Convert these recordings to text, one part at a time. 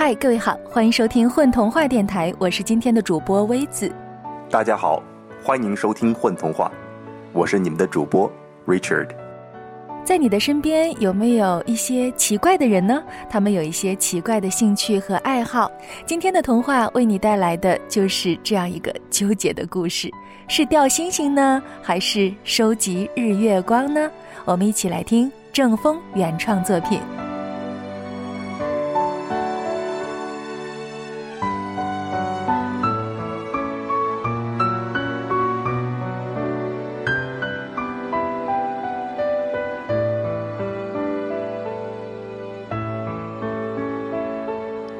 嗨，各位好，欢迎收听混童话电台，我是今天的主播微子。大家好，欢迎收听混童话，我是你们的主播 Richard。在你的身边有没有一些奇怪的人呢？他们有一些奇怪的兴趣和爱好。今天的童话为你带来的就是这样一个纠结的故事：是掉星星呢，还是收集日月光呢？我们一起来听郑风原创作品。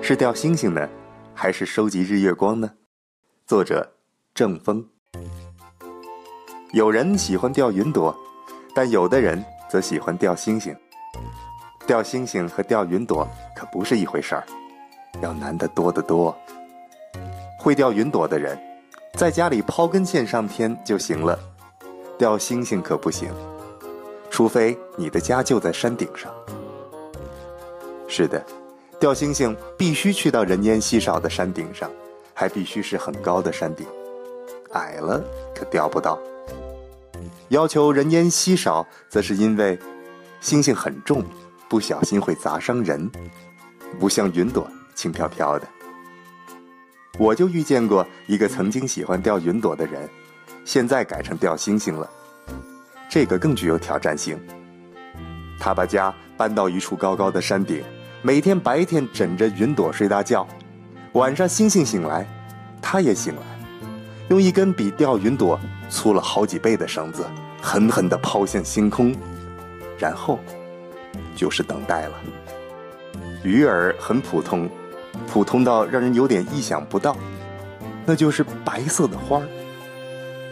是钓星星呢，还是收集日月光呢？作者郑风。有人喜欢钓云朵，但有的人则喜欢钓星星。钓星星和钓云朵可不是一回事儿，要难得多得多。会钓云朵的人，在家里抛根线上天就行了；钓星星可不行，除非你的家就在山顶上。是的。钓星星必须去到人烟稀少的山顶上，还必须是很高的山顶，矮了可钓不到。要求人烟稀少，则是因为星星很重，不小心会砸伤人，不像云朵轻飘飘的。我就遇见过一个曾经喜欢钓云朵的人，现在改成钓星星了，这个更具有挑战性。他把家搬到一处高高的山顶。每天白天枕着云朵睡大觉，晚上星星醒来，他也醒来，用一根比钓云朵粗了好几倍的绳子狠狠地抛向星空，然后就是等待了。鱼儿很普通，普通到让人有点意想不到，那就是白色的花儿。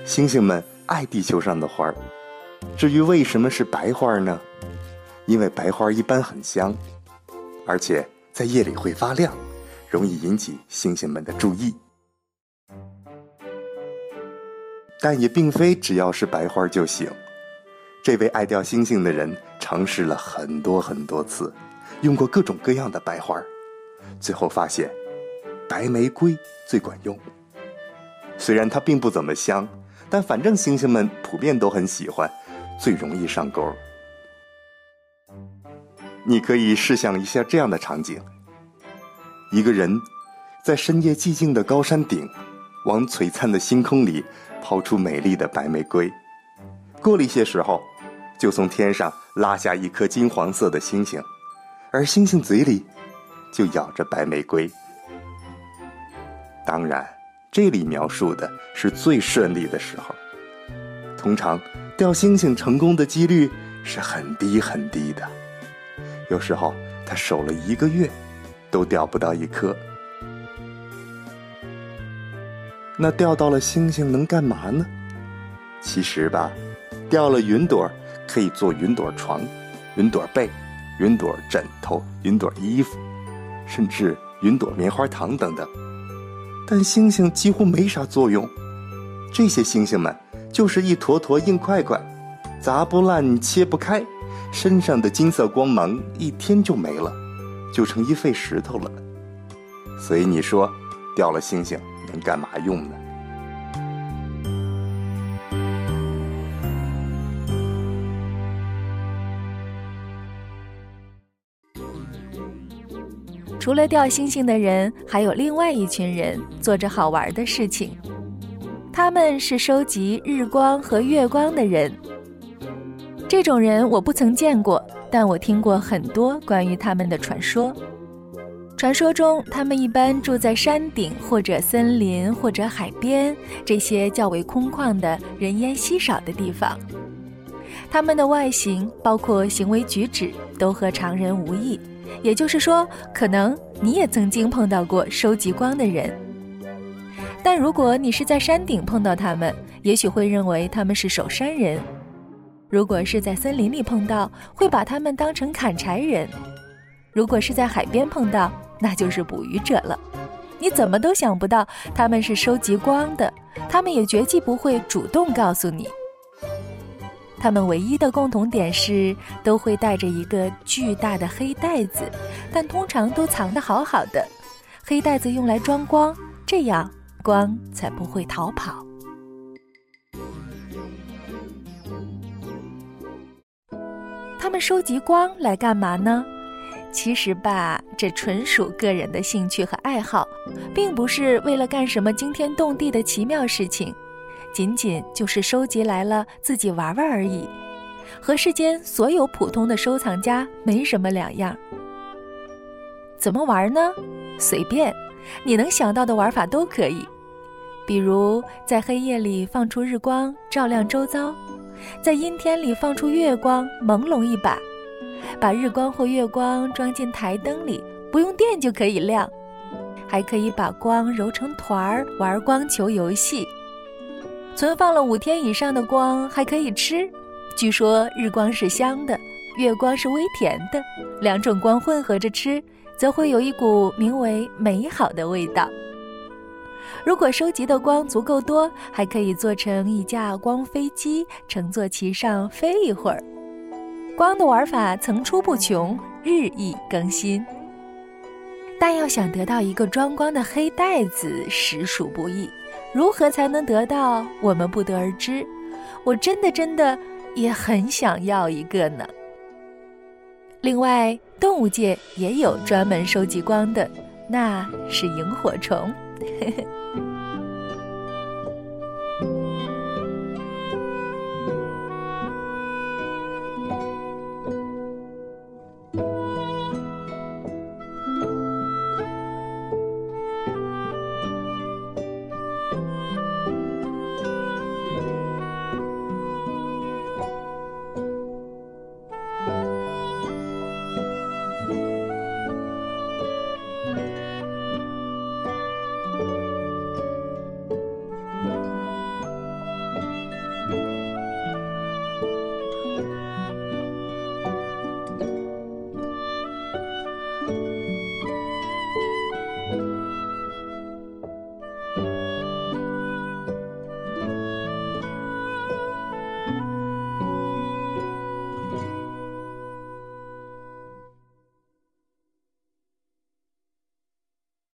星星们爱地球上的花儿，至于为什么是白花呢？因为白花一般很香。而且在夜里会发亮，容易引起星星们的注意。但也并非只要是白花就行。这位爱钓星星的人尝试了很多很多次，用过各种各样的白花，最后发现白玫瑰最管用。虽然它并不怎么香，但反正星星们普遍都很喜欢，最容易上钩。你可以试想一下这样的场景：一个人在深夜寂静的高山顶，往璀璨的星空里抛出美丽的白玫瑰。过了一些时候，就从天上拉下一颗金黄色的星星，而星星嘴里就咬着白玫瑰。当然，这里描述的是最顺利的时候。通常，钓星星成功的几率是很低很低的。有时候他守了一个月，都钓不到一颗。那钓到了星星能干嘛呢？其实吧，钓了云朵可以做云朵床、云朵被、云朵枕头、云朵衣服，甚至云朵棉花糖等等。但星星几乎没啥作用，这些星星们就是一坨坨硬块块，砸不烂，切不开。身上的金色光芒一天就没了，就成一废石头了。所以你说，掉了星星能干嘛用呢？除了掉星星的人，还有另外一群人做着好玩的事情。他们是收集日光和月光的人。这种人我不曾见过，但我听过很多关于他们的传说。传说中，他们一般住在山顶或者森林或者海边这些较为空旷的人烟稀少的地方。他们的外形包括行为举止都和常人无异，也就是说，可能你也曾经碰到过收集光的人。但如果你是在山顶碰到他们，也许会认为他们是守山人。如果是在森林里碰到，会把他们当成砍柴人；如果是在海边碰到，那就是捕鱼者了。你怎么都想不到他们是收集光的，他们也绝技不会主动告诉你。他们唯一的共同点是都会带着一个巨大的黑袋子，但通常都藏得好好的，黑袋子用来装光，这样光才不会逃跑。他们收集光来干嘛呢？其实吧，这纯属个人的兴趣和爱好，并不是为了干什么惊天动地的奇妙事情，仅仅就是收集来了自己玩玩而已，和世间所有普通的收藏家没什么两样。怎么玩呢？随便，你能想到的玩法都可以，比如在黑夜里放出日光照亮周遭，在阴天里放出月光朦胧一把，把日光或月光装进台灯里，不用电就可以亮，还可以把光揉成团儿玩光球游戏。存放了五天以上的光还可以吃，据说日光是香的，月光是微甜的，两种光混合着吃。则会有一股名为美好的味道。如果收集的光足够多，还可以做成一架光飞机，乘坐其上飞一会儿。光的玩法层出不穷，日益更新。但要想得到一个装光的黑袋子，实属不易。如何才能得到，我们不得而知。我真的真的也很想要一个呢。另外。动物界也有专门收集光的，那是萤火虫。嘿 嘿